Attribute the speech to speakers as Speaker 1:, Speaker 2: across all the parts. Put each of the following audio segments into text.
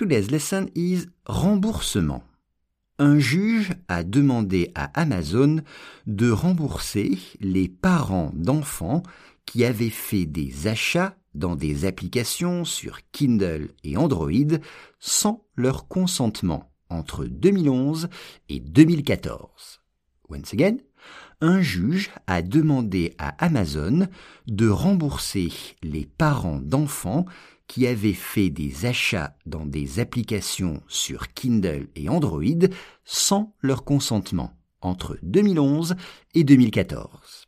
Speaker 1: Today's lesson is remboursement. Un juge a demandé à Amazon de rembourser les parents d'enfants qui avaient fait des achats dans des applications sur Kindle et Android sans leur consentement entre 2011 et 2014. Once again, un juge a demandé à Amazon de rembourser les parents d'enfants qui avaient fait des achats dans des applications sur Kindle et Android sans leur consentement entre 2011 et 2014.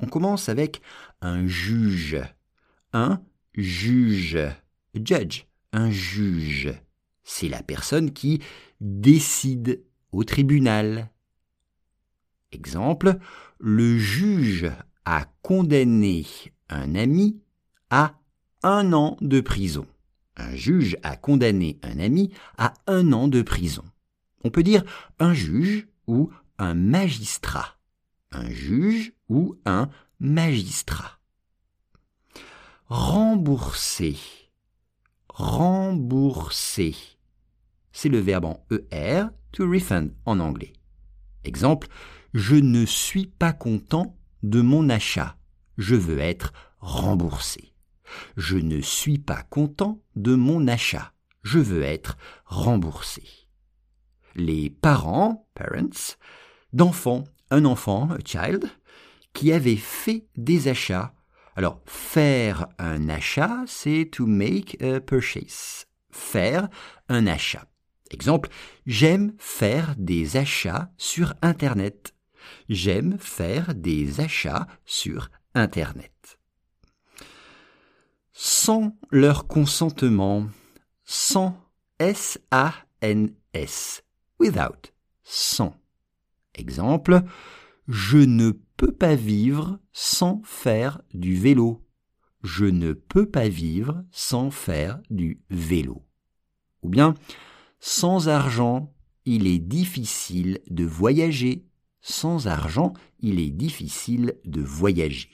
Speaker 1: On commence avec un juge. Un juge. Judge. Un juge. C'est la personne qui décide au tribunal. Exemple, le juge a condamné un ami à un an de prison. Un juge a condamné un ami à un an de prison. On peut dire un juge ou un magistrat. Un juge ou un magistrat. Rembourser. Rembourser. C'est le verbe en ER, to refund en anglais. Exemple, je ne suis pas content de mon achat. Je veux être remboursé. Je ne suis pas content de mon achat. Je veux être remboursé. Les parents, parents, d'enfants, un enfant, a child, qui avait fait des achats. Alors, faire un achat, c'est to make a purchase. Faire un achat. Exemple, j'aime faire des achats sur Internet. J'aime faire des achats sur Internet sans leur consentement, sans S-A-N-S, without, sans. Exemple, je ne peux pas vivre sans faire du vélo. Je ne peux pas vivre sans faire du vélo. Ou bien, sans argent, il est difficile de voyager. Sans argent, il est difficile de voyager.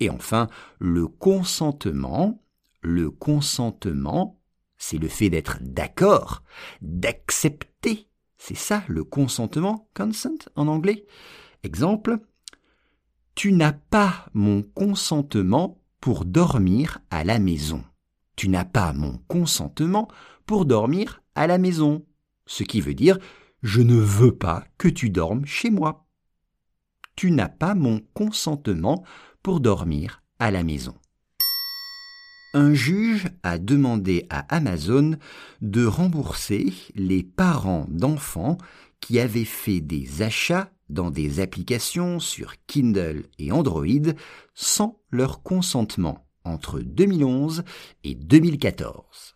Speaker 1: Et enfin, le consentement. Le consentement, c'est le fait d'être d'accord, d'accepter. C'est ça le consentement, consent en anglais. Exemple, tu n'as pas mon consentement pour dormir à la maison. Tu n'as pas mon consentement pour dormir à la maison. Ce qui veut dire, je ne veux pas que tu dormes chez moi. Tu n'as pas mon consentement pour dormir à la maison. Un juge a demandé à Amazon de rembourser les parents d'enfants qui avaient fait des achats dans des applications sur Kindle et Android sans leur consentement entre 2011 et 2014.